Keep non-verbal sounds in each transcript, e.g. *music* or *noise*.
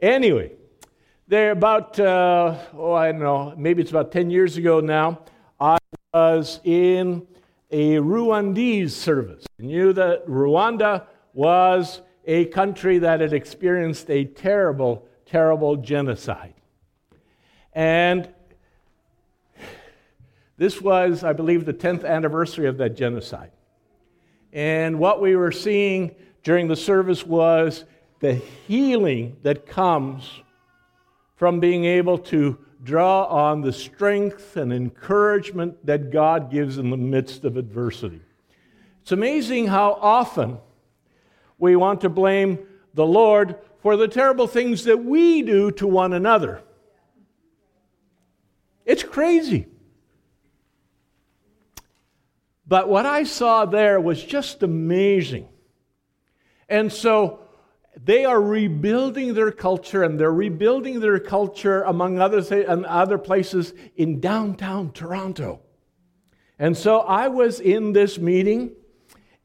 Anyway, there about, uh, oh, I don't know, maybe it's about 10 years ago now, I was in a Rwandese service. I knew that Rwanda was a country that had experienced a terrible, terrible genocide. And this was, I believe, the 10th anniversary of that genocide. And what we were seeing during the service was the healing that comes from being able to draw on the strength and encouragement that God gives in the midst of adversity. It's amazing how often we want to blame the Lord for the terrible things that we do to one another. It's crazy. But what I saw there was just amazing. And so they are rebuilding their culture, and they're rebuilding their culture, among other, th- and other places, in downtown Toronto. And so I was in this meeting,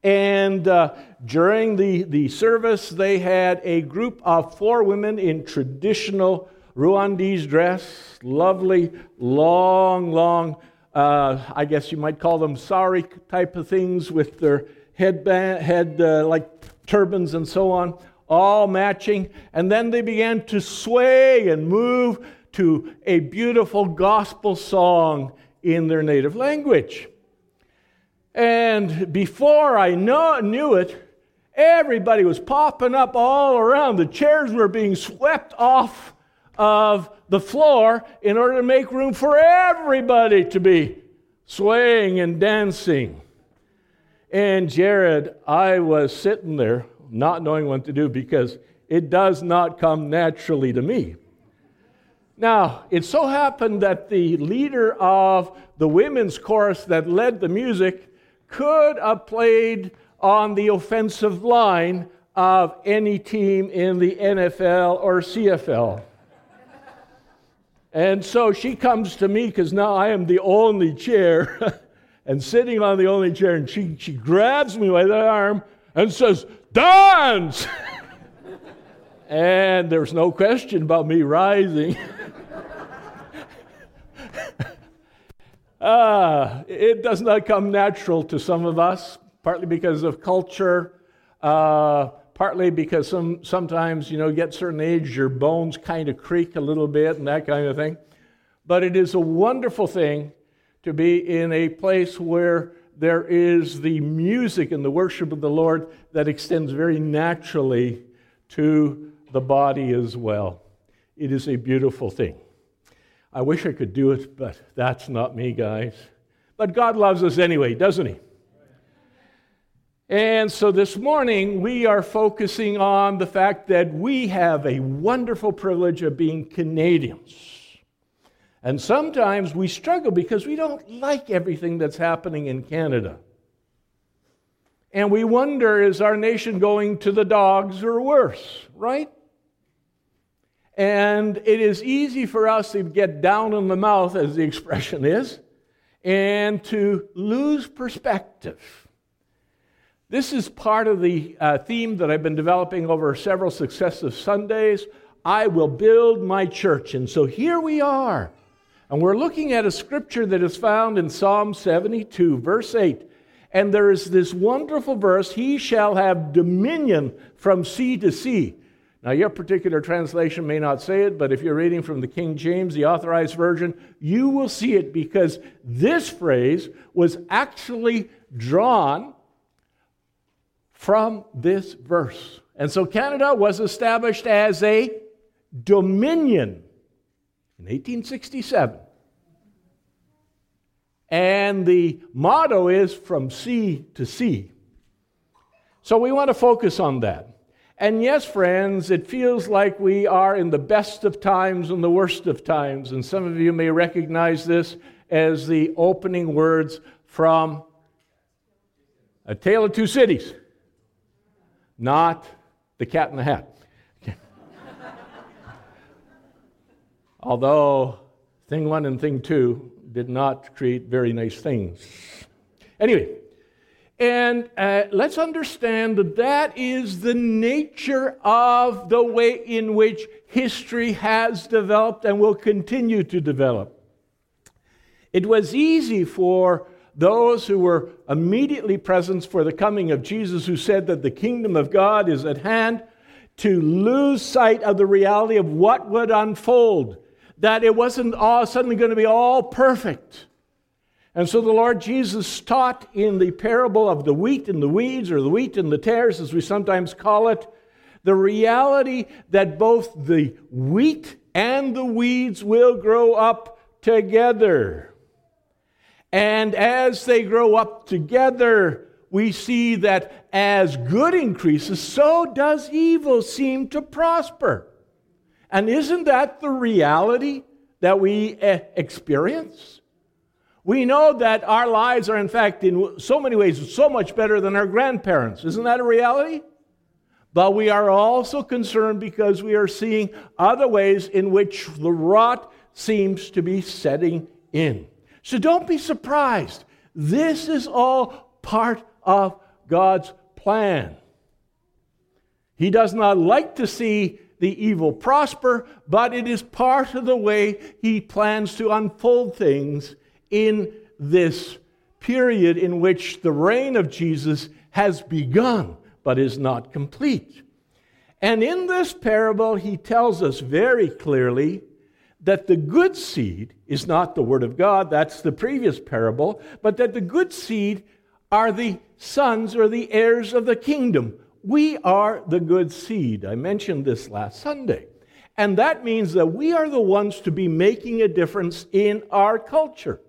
and uh, during the, the service, they had a group of four women in traditional Rwandese dress, lovely, long, long, uh, I guess you might call them sari type of things with their headband, head uh, like turbans and so on all matching. And then they began to sway and move to a beautiful gospel song in their native language. And before I know, knew it, everybody was popping up all around. The chairs were being swept off of the floor in order to make room for everybody to be swaying and dancing. And Jared, I was sitting there not knowing what to do because it does not come naturally to me. Now, it so happened that the leader of the women's chorus that led the music could have played on the offensive line of any team in the NFL or CFL. and so she comes to me because now I am the only chair *laughs* and sitting on the only chair, and she, she grabs me by the arm and says, Dance! *laughs* and there's no question about me rising. uh, it does not come natural to some of us, partly because of culture, uh, partly because some, sometimes, you know, you get certain age, your bones kind of creak a little bit and that kind of thing. But it is a wonderful thing to be in a place where there is the music and the worship of the Lord that extends very naturally to the body as well. It is a beautiful thing. I wish I could do it, but that's not me, guys. But God loves us anyway, doesn't He? And so this morning, we are focusing on the fact that we have a wonderful privilege of being Canadians. And sometimes we struggle because we don't like everything that's happening in Canada. And we wonder is our nation going to the dogs or worse, right? And it is easy for us to get down in the mouth, as the expression is, and to lose perspective. This is part of the uh, theme that I've been developing over several successive Sundays. I will build my church. And so here we are and we're looking at a scripture that is found in Psalm 72, verse 8. And there is this wonderful verse He shall have dominion from sea to sea. Now, your particular translation may not say it, but if you're reading from the King James, the authorized version, you will see it because this phrase was actually drawn from this verse. And so Canada was established as a dominion in 1867. And the motto is from sea to sea. So we want to focus on that. And yes, friends, it feels like we are in the best of times and the worst of times. And some of you may recognize this as the opening words from A Tale of Two Cities, not The Cat in the Hat. Although thing one and thing two did not create very nice things. Anyway, And uh, let's understand that that is the nature of the way in which history has developed and will continue to develop. It was easy for those who were immediately present for the coming of Jesus, who said that the kingdom of God is at hand, to lose sight of the reality of what would unfold, that it wasn't all suddenly going to be all perfect. And so the Lord Jesus taught in the parable of the wheat and the weeds, or the wheat and the tares, as we sometimes call it, the reality that both the wheat and the weeds will grow up together. And as they grow up together, we see that as good increases, so does evil seem to prosper. And isn't that the reality that we eh, experience? We know that our lives are, in fact, in so many ways, so much better than our grandparents. Isn't that a reality? But we are also concerned because we are seeing other ways in which the rot seems to be setting in. So don't be surprised. This is all part of God's plan. He does not like to see the evil prosper, but it is part of the way He plans to unfold things in this period in which the reign of Jesus has begun but is not complete. And in this parable, He tells us very clearly that the good seed is not the Word of God, that's the previous parable, but that the good seed are the sons or the heirs of the kingdom. We are the good seed. I mentioned this last Sunday. And that means that we are the ones to be making a difference in our culture.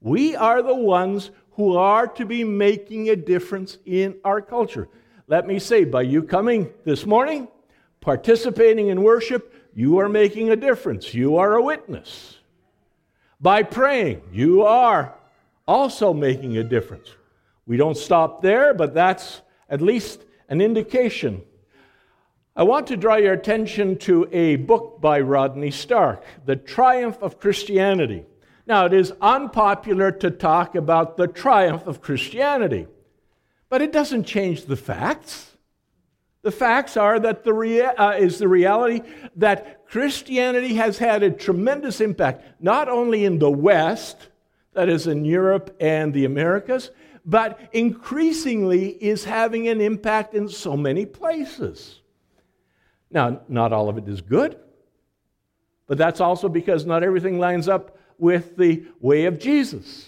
We are the ones who are to be making a difference in our culture. Let me say, by you coming this morning, participating in worship, you are making a difference. You are a witness. By praying, you are also making a difference. We don't stop there, but that's at least an indication. I want to draw your attention to a book by Rodney Stark, The Triumph of Christianity. Now, it is unpopular to talk about the triumph of Christianity, but it doesn't change the facts. The facts are that the rea- uh, is the reality that Christianity has had a tremendous impact, not only in the West, that is in Europe and the Americas, but increasingly is having an impact in so many places. Now, not all of it is good, but that's also because not everything lines up with the way of Jesus.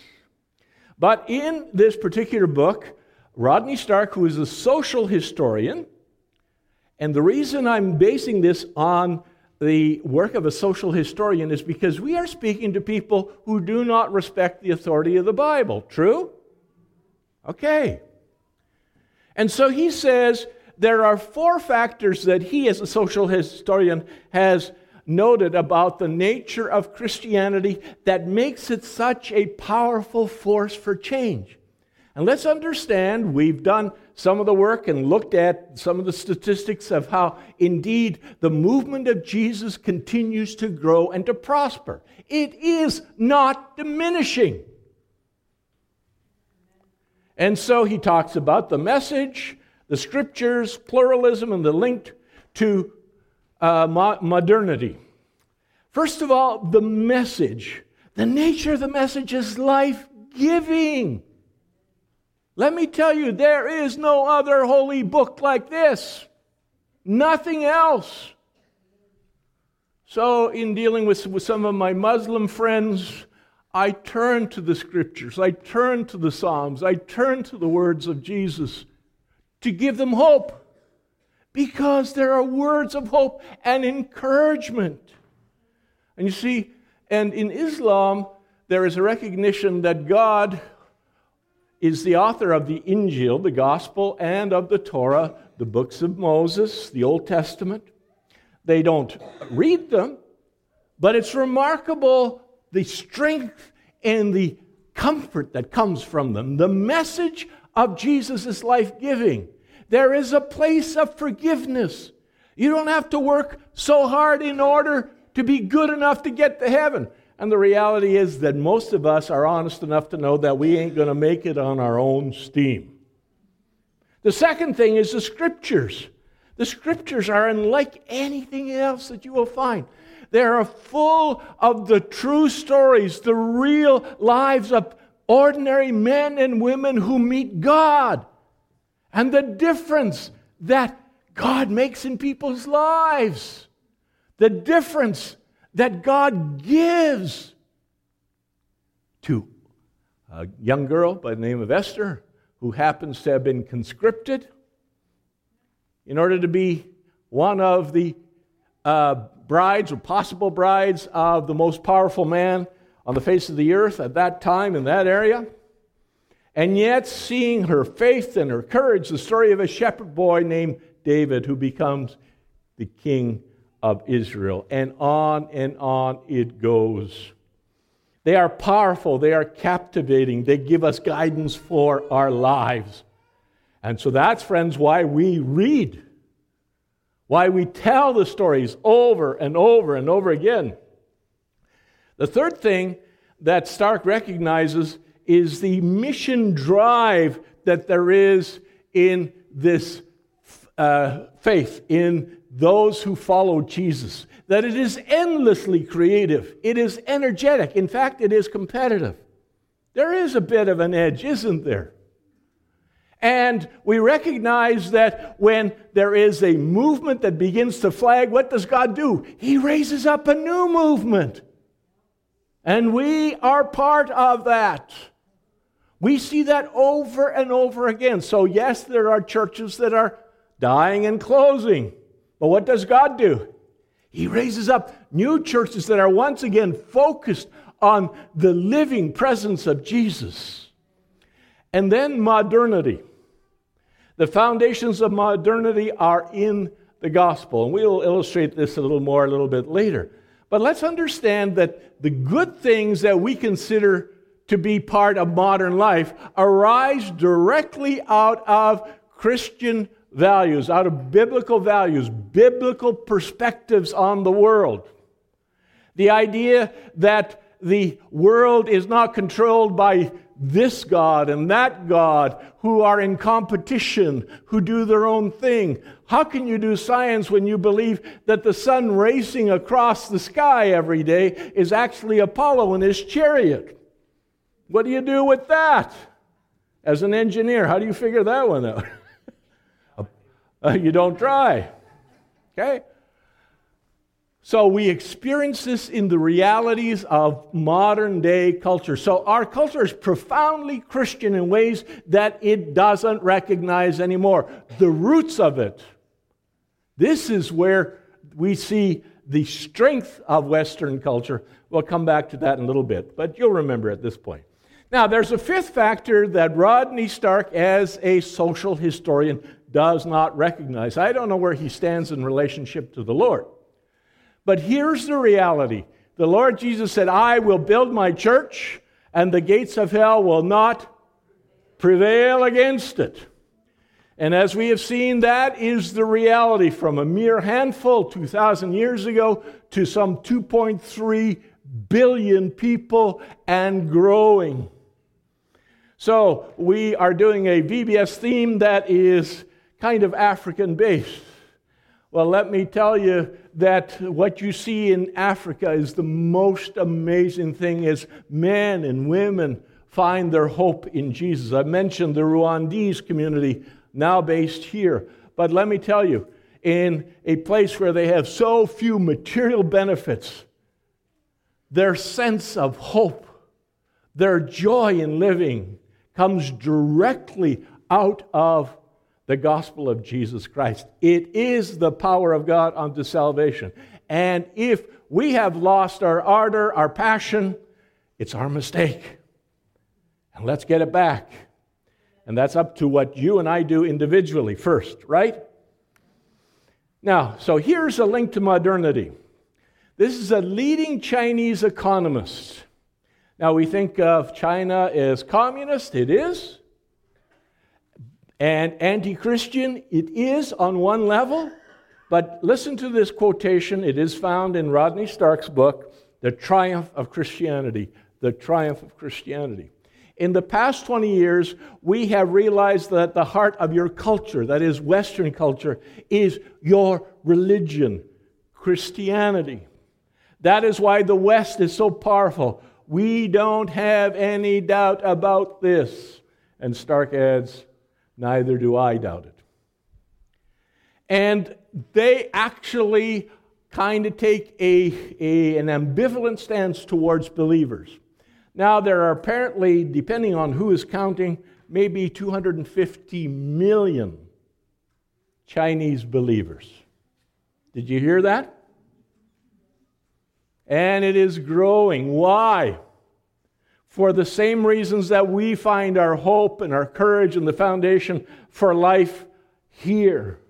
But in this particular book, Rodney Stark, who is a social historian, and the reason I'm basing this on the work of a social historian is because we are speaking to people who do not respect the authority of the Bible. True? Okay. And so he says there are four factors that he, as a social historian, has noted about the nature of Christianity that makes it such a powerful force for change. And let's understand, we've done some of the work and looked at some of the statistics of how indeed the movement of Jesus continues to grow and to prosper. It is not diminishing. And so he talks about the message, the scriptures, pluralism, and the link to uh, mo- modernity. First of all, the message. The nature of the message is life giving. Let me tell you, there is no other holy book like this. Nothing else. So, in dealing with, with some of my Muslim friends, I turn to the scriptures, I turn to the Psalms, I turn to the words of Jesus to give them hope. Because there are words of hope and encouragement. And you see, and in Islam, there is a recognition that God is the author of the Injil, the Gospel, and of the Torah, the books of Moses, the Old Testament. They don't read them, but it's remarkable the strength and the comfort that comes from them. The message of Jesus is life giving. There is a place of forgiveness. You don't have to work so hard in order to be good enough to get to heaven. And the reality is that most of us are honest enough to know that we ain't going to make it on our own steam. The second thing is the scriptures. The scriptures are unlike anything else that you will find. They are full of the true stories, the real lives of ordinary men and women who meet God, and the difference that God makes in people's lives, the difference that God gives to a young girl by the name of Esther who happens to have been conscripted in order to be one of the uh, brides or possible brides of the most powerful man on the face of the earth at that time in that area. And yet, seeing her faith and her courage, the story of a shepherd boy named David who becomes the king of Israel. And on and on it goes. They are powerful, they are captivating, they give us guidance for our lives. And so that's, friends, why we read, why we tell the stories over and over and over again. The third thing that Stark recognizes is the mission drive that there is in this uh, faith, in those who follow Jesus. That it is endlessly creative, it is energetic, in fact, it is competitive. There is a bit of an edge, isn't there? And we recognize that when there is a movement that begins to flag, what does God do? He raises up a new movement. And we are part of that. We see that over and over again. So, yes, there are churches that are dying and closing. But what does God do? He raises up new churches that are once again focused on the living presence of Jesus. And then modernity. The foundations of modernity are in the gospel. And we'll illustrate this a little more a little bit later. But let's understand that the good things that we consider to be part of modern life arise directly out of Christian values, out of biblical values, biblical perspectives on the world. The idea that the world is not controlled by this God and that God who are in competition, who do their own thing. How can you do science when you believe that the sun racing across the sky every day is actually Apollo in his chariot? What do you do with that? As an engineer, how do you figure that one out? *laughs* uh, you don't try. Okay? So we experience this in the realities of modern day culture. So our culture is profoundly Christian in ways that it doesn't recognize anymore. The roots of it. This is where we see the strength of Western culture. We'll come back to that in a little bit, but you'll remember at this point. Now, there's a fifth factor that Rodney Stark, as a social historian, does not recognize. I don't know where he stands in relationship to the Lord. But here's the reality the Lord Jesus said, I will build my church, and the gates of hell will not prevail against it. And as we have seen, that is the reality from a mere handful 2,000 years ago to some 2.3 billion people and growing. So, we are doing a VBS theme that is kind of African based. Well, let me tell you that what you see in Africa is the most amazing thing is men and women find their hope in Jesus. I mentioned the Rwandese community now based here. But let me tell you, in a place where they have so few material benefits, their sense of hope, their joy in living comes directly out of the gospel of Jesus Christ. It is the power of God unto salvation. And if we have lost our ardor, our passion, it's our mistake. And let's get it back. And that's up to what you and I do individually first, right? Now, so here's a link to modernity. This is a leading Chinese economist. Now, we think of China as communist, it is. And anti Christian, it is on one level. But listen to this quotation. It is found in Rodney Stark's book, The triumph of Christianity. The triumph of Christianity. In the past 20 years, we have realized that the heart of your culture, that is Western culture, is your religion, Christianity. That is why the West is so powerful. We don't have any doubt about this. And Stark adds, Neither do I doubt it. And they actually kind of take a, a, an ambivalent stance towards believers. Now, there are apparently, depending on who is counting, maybe 250 million Chinese believers. Did you hear that? And it is growing. Why? For the same reasons that we find our hope and our courage and the foundation for life here.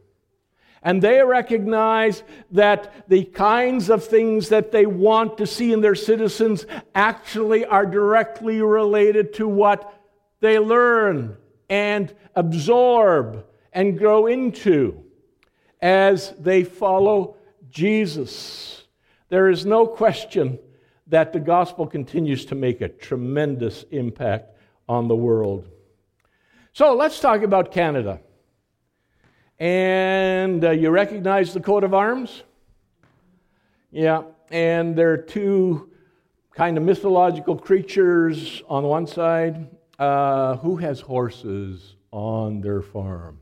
And they recognize that the kinds of things that they want to see in their citizens actually are directly related to what they learn and absorb and grow into as they follow Jesus. There is no question that the gospel continues to make a tremendous impact on the world. So let's talk about Canada. And uh, you recognize the coat of arms? Yeah, and there are two kind of mythological creatures on one side. Uh, who has horses on their farm?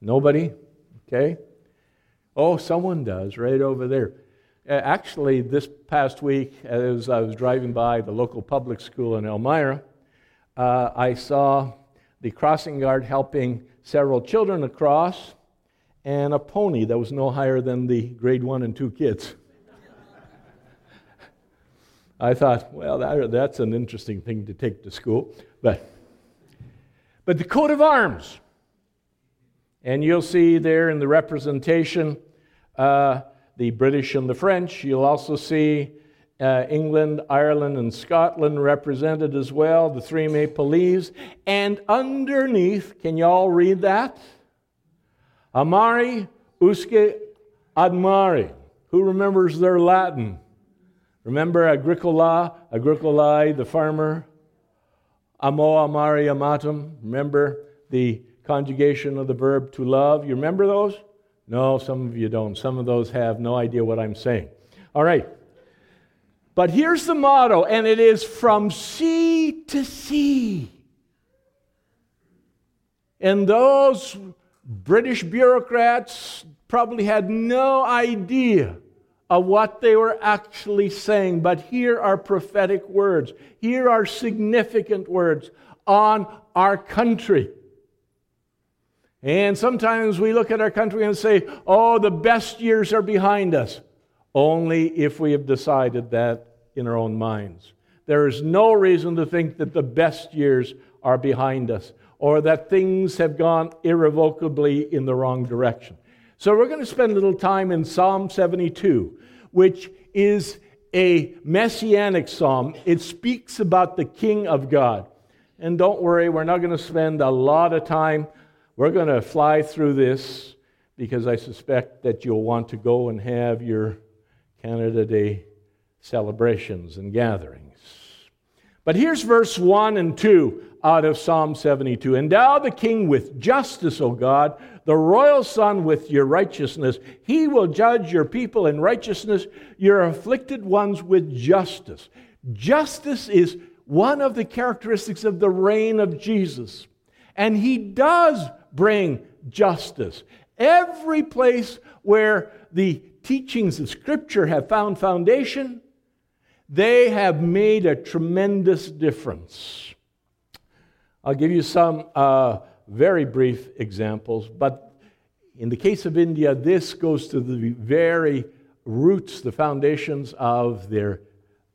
Nobody? Okay. Oh, someone does right over there. Uh, actually, this past week, as I was driving by the local public school in Elmira, uh, I saw the crossing guard helping several children across, and a pony that was no higher than the grade one and two kids. *laughs* I thought, well, that, that's an interesting thing to take to school. But, but the coat of arms, and you'll see there in the representation uh, the British and the French. You'll also see uh, England, Ireland, and Scotland represented as well, the three maple leaves. And underneath, can you all read that? Amari usque admari. Who remembers their Latin? Remember agricola, agricolae, the farmer? Amo amari amatum. Remember the conjugation of the verb to love? You remember those? No, some of you don't. Some of those have no idea what I'm saying. All right. But here's the motto, and it is from sea to sea. And those British bureaucrats probably had no idea of what they were actually saying. But here are prophetic words, here are significant words on our country. And sometimes we look at our country and say, oh, the best years are behind us. Only if we have decided that in our own minds. There is no reason to think that the best years are behind us or that things have gone irrevocably in the wrong direction. So we're going to spend a little time in Psalm 72, which is a messianic psalm. It speaks about the King of God. And don't worry, we're not going to spend a lot of time. We're going to fly through this because I suspect that you'll want to go and have your Canada Day celebrations and gatherings. But here's verse 1 and 2 out of Psalm 72 Endow the king with justice, O God, the royal son with your righteousness. He will judge your people in righteousness, your afflicted ones with justice. Justice is one of the characteristics of the reign of Jesus. And he does bring justice. Every place where the teachings of Scripture have found foundation, they have made a tremendous difference. I'll give you some uh, very brief examples, but in the case of India, this goes to the very roots, the foundations of their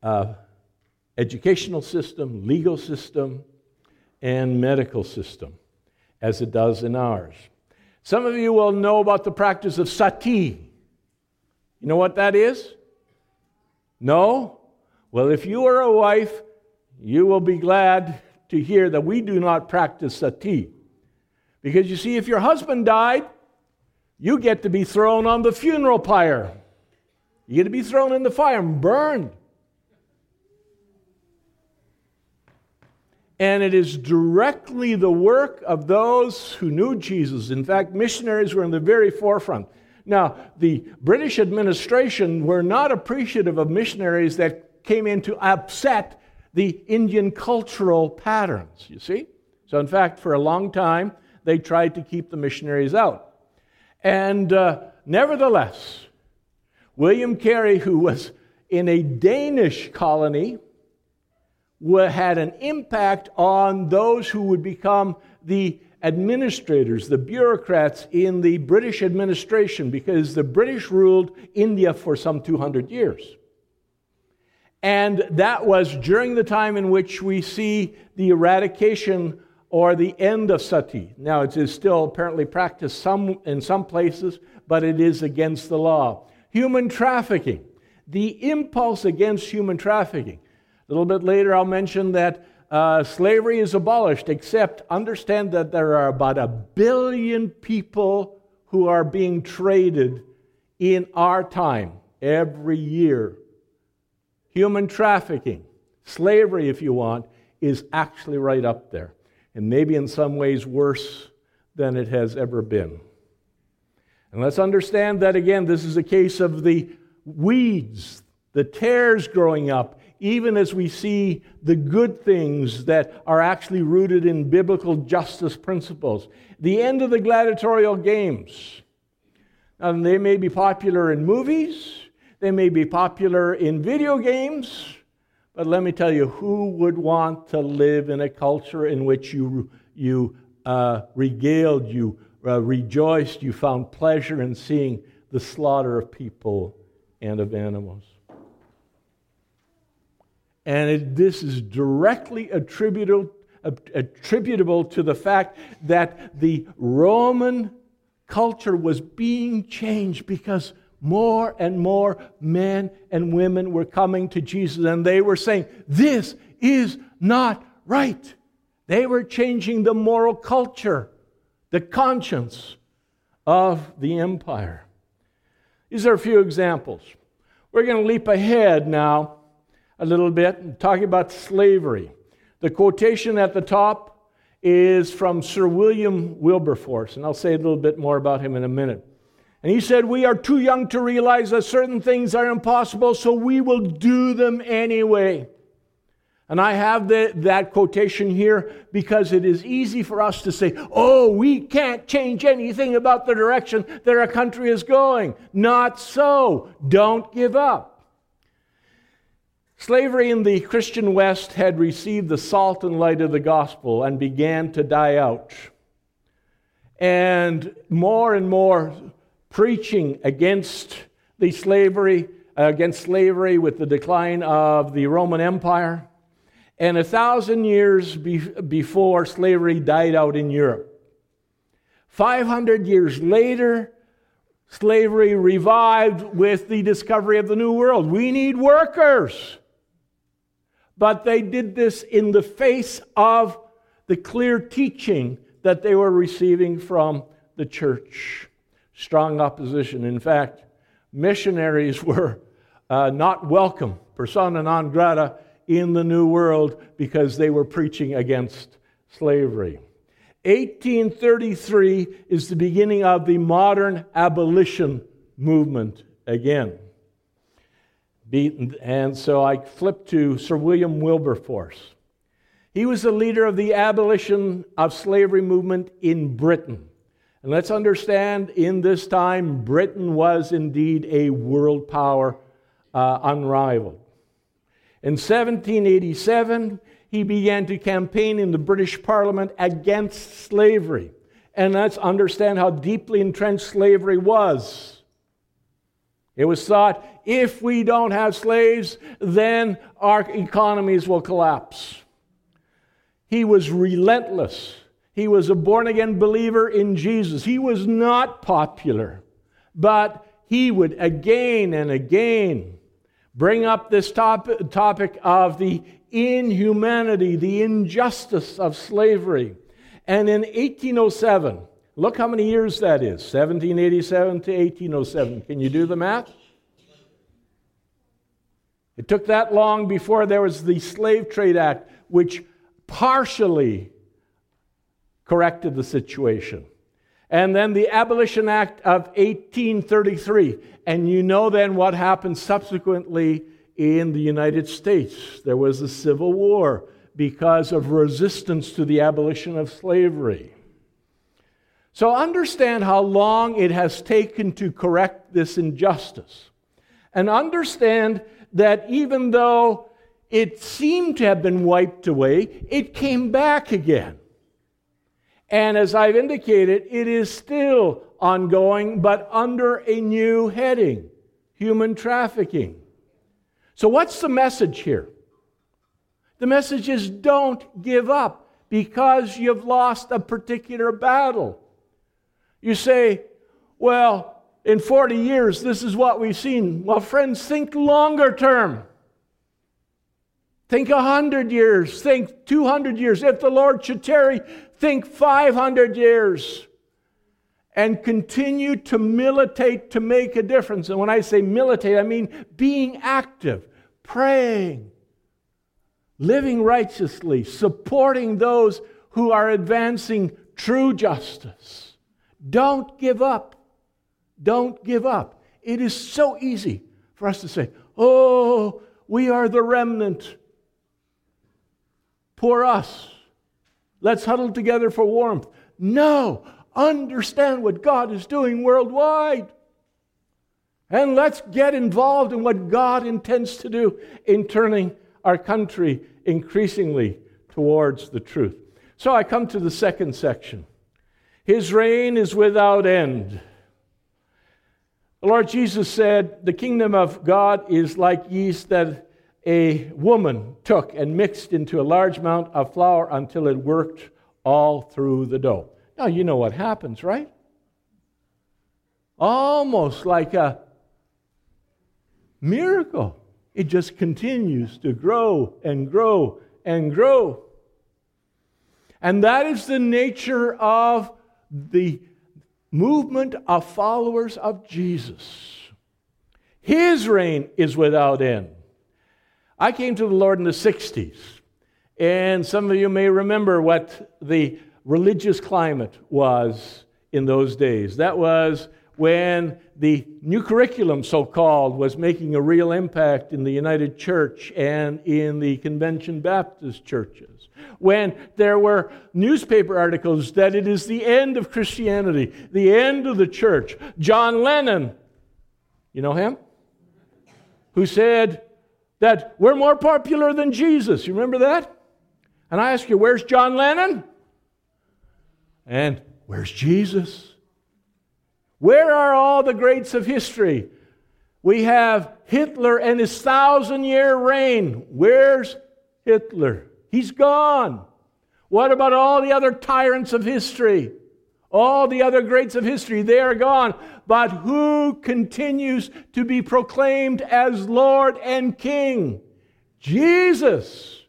uh, educational system, legal system, and medical system, as it does in ours. Some of you will know about the practice of sati. You know what that is? No? Well, if you are a wife, you will be glad to hear that we do not practice sati. Because you see, if your husband died, you get to be thrown on the funeral pyre. You get to be thrown in the fire and burned. And it is directly the work of those who knew Jesus. In fact, missionaries were in the very forefront. Now, the British administration were not appreciative of missionaries that came in to upset the Indian cultural patterns, you see? So, in fact, for a long time, they tried to keep the missionaries out. And uh, nevertheless, William Carey, who was in a Danish colony, had an impact on those who would become the administrators, the bureaucrats in the British administration, because the British ruled India for some 200 years. And that was during the time in which we see the eradication or the end of sati. Now, it is still apparently practiced some, in some places, but it is against the law. Human trafficking, the impulse against human trafficking. A little bit later, I'll mention that uh, slavery is abolished, except understand that there are about a billion people who are being traded in our time every year. Human trafficking, slavery, if you want, is actually right up there, and maybe in some ways worse than it has ever been. And let's understand that again, this is a case of the weeds, the tares growing up even as we see the good things that are actually rooted in biblical justice principles. The end of the gladiatorial games. Now, they may be popular in movies, they may be popular in video games, but let me tell you, who would want to live in a culture in which you, you uh, regaled, you uh, rejoiced, you found pleasure in seeing the slaughter of people and of animals? And it, this is directly attributable, attributable to the fact that the Roman culture was being changed because more and more men and women were coming to Jesus and they were saying, This is not right. They were changing the moral culture, the conscience of the empire. These are a few examples. We're going to leap ahead now a little bit, talking about slavery. The quotation at the top is from Sir William Wilberforce, and I'll say a little bit more about him in a minute. And he said, We are too young to realize that certain things are impossible, so we will do them anyway. And I have the, that quotation here because it is easy for us to say, oh, we can't change anything about the direction that our country is going. Not so. Don't give up. Slavery in the Christian West had received the salt and light of the gospel and began to die out. And more and more preaching against the slavery, against slavery with the decline of the Roman Empire. And a thousand years be- before slavery died out in Europe. 500 years later, slavery revived with the discovery of the New World. We need workers. But they did this in the face of the clear teaching that they were receiving from the church. Strong opposition. In fact, missionaries *laughs* were uh, not welcome, persona non grata, in the New World because they were preaching against slavery. 1833 is the beginning of the modern abolition movement again beaten. And so I flipped to Sir William Wilberforce. He was the leader of the abolition of slavery movement in Britain. And let's understand, in this time, Britain was indeed a world power uh, unrivaled. In 1787, he began to campaign in the British Parliament against slavery. And let's understand how deeply entrenched slavery was. It was thought if we don't have slaves, then our economies will collapse. He was relentless. He was a born again believer in Jesus. He was not popular, but he would again and again bring up this top, topic of the inhumanity, the injustice of slavery. And in 1807, Look how many years that is 1787 to 1807. Can you do the math? It took that long before there was the Slave Trade Act, which partially corrected the situation. And then the Abolition Act of 1833. And you know then what happened subsequently in the United States. There was a civil war because of resistance to the abolition of slavery. So understand how long it has taken to correct this injustice. And understand that even though it seemed to have been wiped away, it came back again. And as I've indicated, it is still ongoing, but under a new heading human trafficking. So, what's the message here? The message is don't give up because you've lost a particular battle. You say, well, in 40 years, this is what we've seen. Well, friends, think longer term. Think 100 years. Think 200 years. If the Lord should tarry, think 500 years. And continue to militate to make a difference. And when I say militate, I mean being active, praying, living righteously, supporting those who are advancing true justice. Don't give up. Don't give up. It is so easy for us to say, Oh, we are the remnant. Poor us. Let's huddle together for warmth. No, understand what God is doing worldwide. And let's get involved in what God intends to do in turning our country increasingly towards the truth. So I come to the second section. His reign is without end. The Lord Jesus said, The kingdom of God is like yeast that a woman took and mixed into a large amount of flour until it worked all through the dough. Now, you know what happens, right? Almost like a miracle. It just continues to grow and grow and grow. And that is the nature of the movement of followers of Jesus. His reign is without end. I came to the Lord in the 60s, and some of you may remember what the religious climate was in those days. That was when the new curriculum, so called, was making a real impact in the United Church and in the Convention Baptist churches. When there were newspaper articles that it is the end of Christianity, the end of the church. John Lennon, you know him? Who said, that we're more popular than Jesus. You remember that? And I ask you, where's John Lennon? And where's Jesus? Where are all the greats of history? We have Hitler and his thousand year reign. Where's Hitler? He's gone. What about all the other tyrants of history? All the other greats of history, they are gone. But who continues to be proclaimed as Lord and King? Jesus.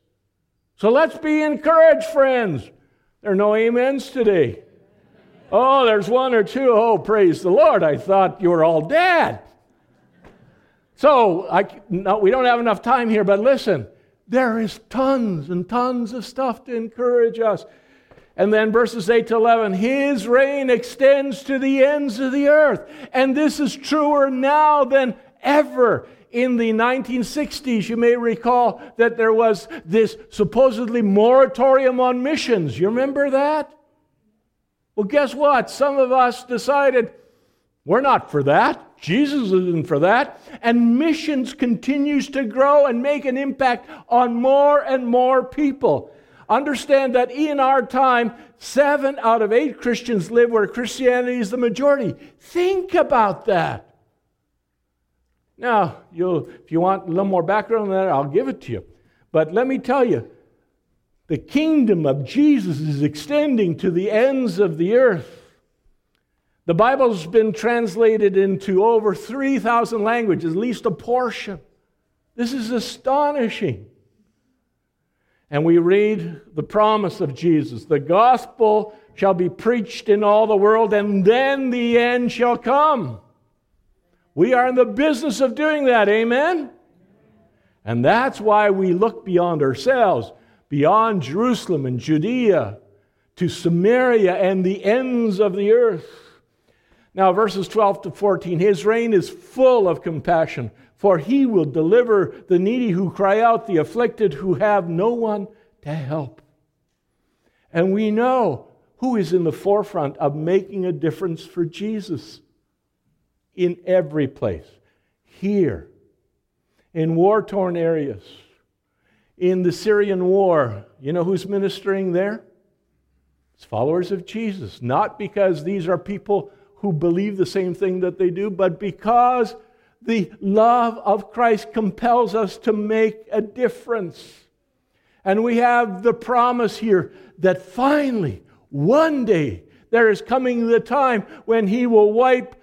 So let's be encouraged, friends. There are no amens today. Oh, there's one or two. Oh, praise the Lord. I thought you were all dead. So I, no, we don't have enough time here, but listen, there is tons and tons of stuff to encourage us. And then verses 8 to 11, his reign extends to the ends of the earth. And this is truer now than ever. In the 1960s, you may recall that there was this supposedly moratorium on missions. You remember that? Well, guess what? Some of us decided we're not for that. Jesus isn't for that. And missions continues to grow and make an impact on more and more people. Understand that in our time, seven out of eight Christians live where Christianity is the majority. Think about that. Now, if you want a little more background on that, I'll give it to you. But let me tell you, the kingdom of Jesus is extending to the ends of the earth. The Bible's been translated into over 3,000 languages, at least a portion. This is astonishing. And we read the promise of Jesus the gospel shall be preached in all the world, and then the end shall come. We are in the business of doing that, amen? And that's why we look beyond ourselves, beyond Jerusalem and Judea to Samaria and the ends of the earth. Now, verses 12 to 14 His reign is full of compassion, for he will deliver the needy who cry out, the afflicted who have no one to help. And we know who is in the forefront of making a difference for Jesus in every place. Here, in war torn areas, in the Syrian war, you know who's ministering there? It's followers of Jesus. Not because these are people who believe the same thing that they do, but because the love of Christ compels us to make a difference. And we have the promise here that finally, one day, there is coming the time when He will wipe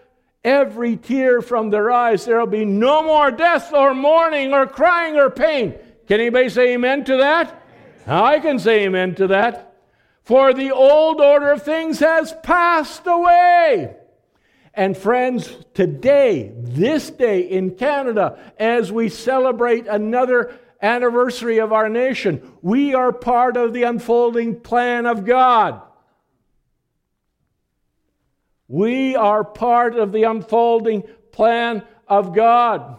every tear from their eyes. There will be no more death or mourning or crying or pain. Can anybody say amen to that? I can say amen to that. For the old order of things has passed away. And friends, today, this day in Canada, as we celebrate another anniversary of our nation, we are part of the unfolding plan of God. We are part of the unfolding plan of God.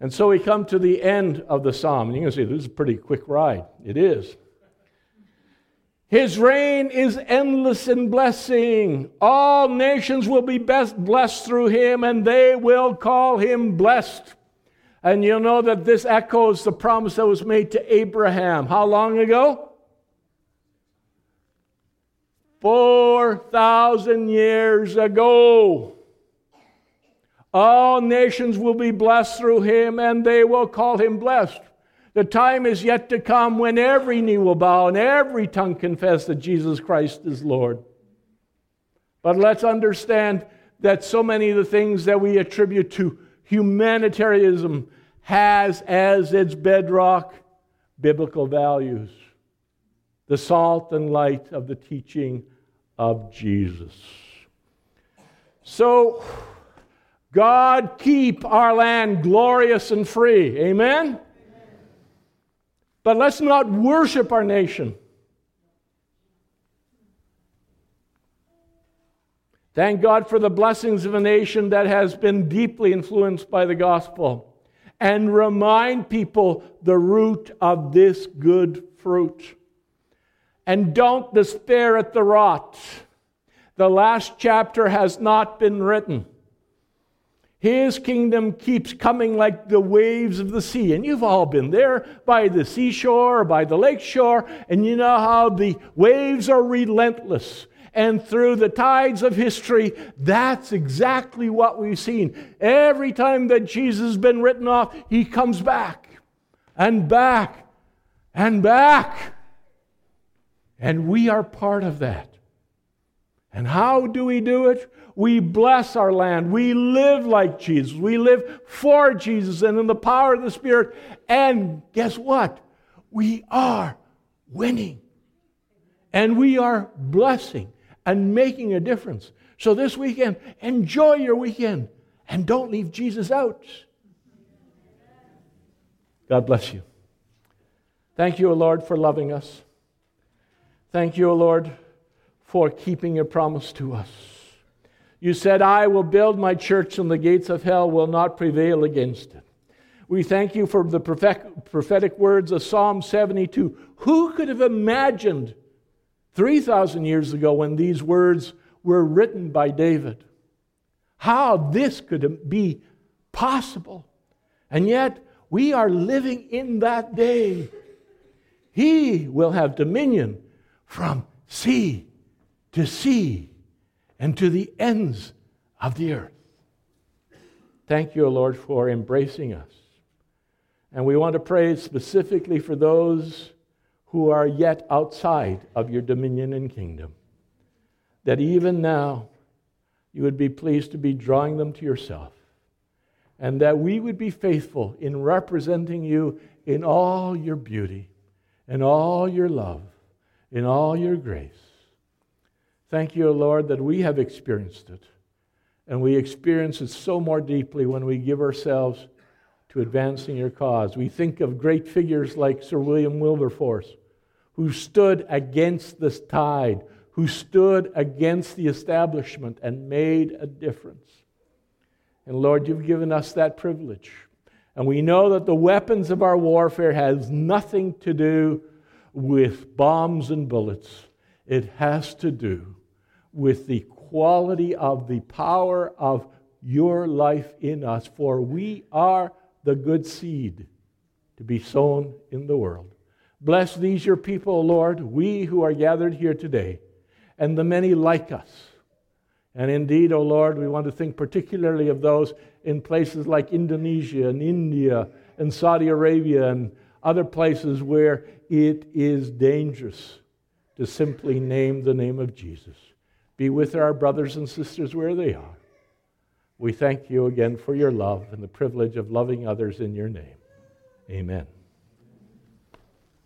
And so we come to the end of the psalm. And you can see this is a pretty quick ride. It is. His reign is endless in blessing. All nations will be best blessed through him, and they will call him blessed. And you'll know that this echoes the promise that was made to Abraham. How long ago? 4,000 years ago. All nations will be blessed through him, and they will call him blessed. The time is yet to come when every knee will bow and every tongue confess that Jesus Christ is Lord. But let's understand that so many of the things that we attribute to humanitarianism has as its bedrock biblical values the salt and light of the teaching of Jesus. So, God keep our land glorious and free. Amen? But let's not worship our nation. Thank God for the blessings of a nation that has been deeply influenced by the gospel. And remind people the root of this good fruit and don't despair at the rot. The last chapter has not been written. His kingdom keeps coming like the waves of the sea. And you've all been there by the seashore or by the lake shore, and you know how the waves are relentless. And through the tides of history, that's exactly what we've seen. Every time that Jesus has been written off, he comes back and back and back. And we are part of that. And how do we do it? We bless our land. We live like Jesus. We live for Jesus and in the power of the Spirit. And guess what? We are winning. And we are blessing and making a difference. So this weekend, enjoy your weekend and don't leave Jesus out. God bless you. Thank you, O Lord, for loving us. Thank you, O Lord, for keeping your promise to us. You said, I will build my church, and the gates of hell will not prevail against it. We thank you for the prophetic words of Psalm 72. Who could have imagined 3,000 years ago when these words were written by David? How this could be possible. And yet, we are living in that day. He will have dominion from sea to sea and to the ends of the earth. Thank you, Lord, for embracing us. And we want to pray specifically for those who are yet outside of your dominion and kingdom. That even now you would be pleased to be drawing them to yourself. And that we would be faithful in representing you in all your beauty in all your love in all your grace. Thank you, Lord, that we have experienced it. And we experience it so more deeply when we give ourselves to advancing your cause. We think of great figures like Sir William Wilberforce, who stood against this tide, who stood against the establishment and made a difference. And Lord, you've given us that privilege. And we know that the weapons of our warfare has nothing to do with bombs and bullets. It has to do with the quality of the power of your life in us, for we are the good seed to be sown in the world. Bless these your people, Lord, we who are gathered here today, and the many like us. And indeed, O oh Lord, we want to think particularly of those in places like Indonesia and India and Saudi Arabia and other places where it is dangerous to simply name the name of Jesus. Be with our brothers and sisters where they are. We thank you again for your love and the privilege of loving others in your name. Amen.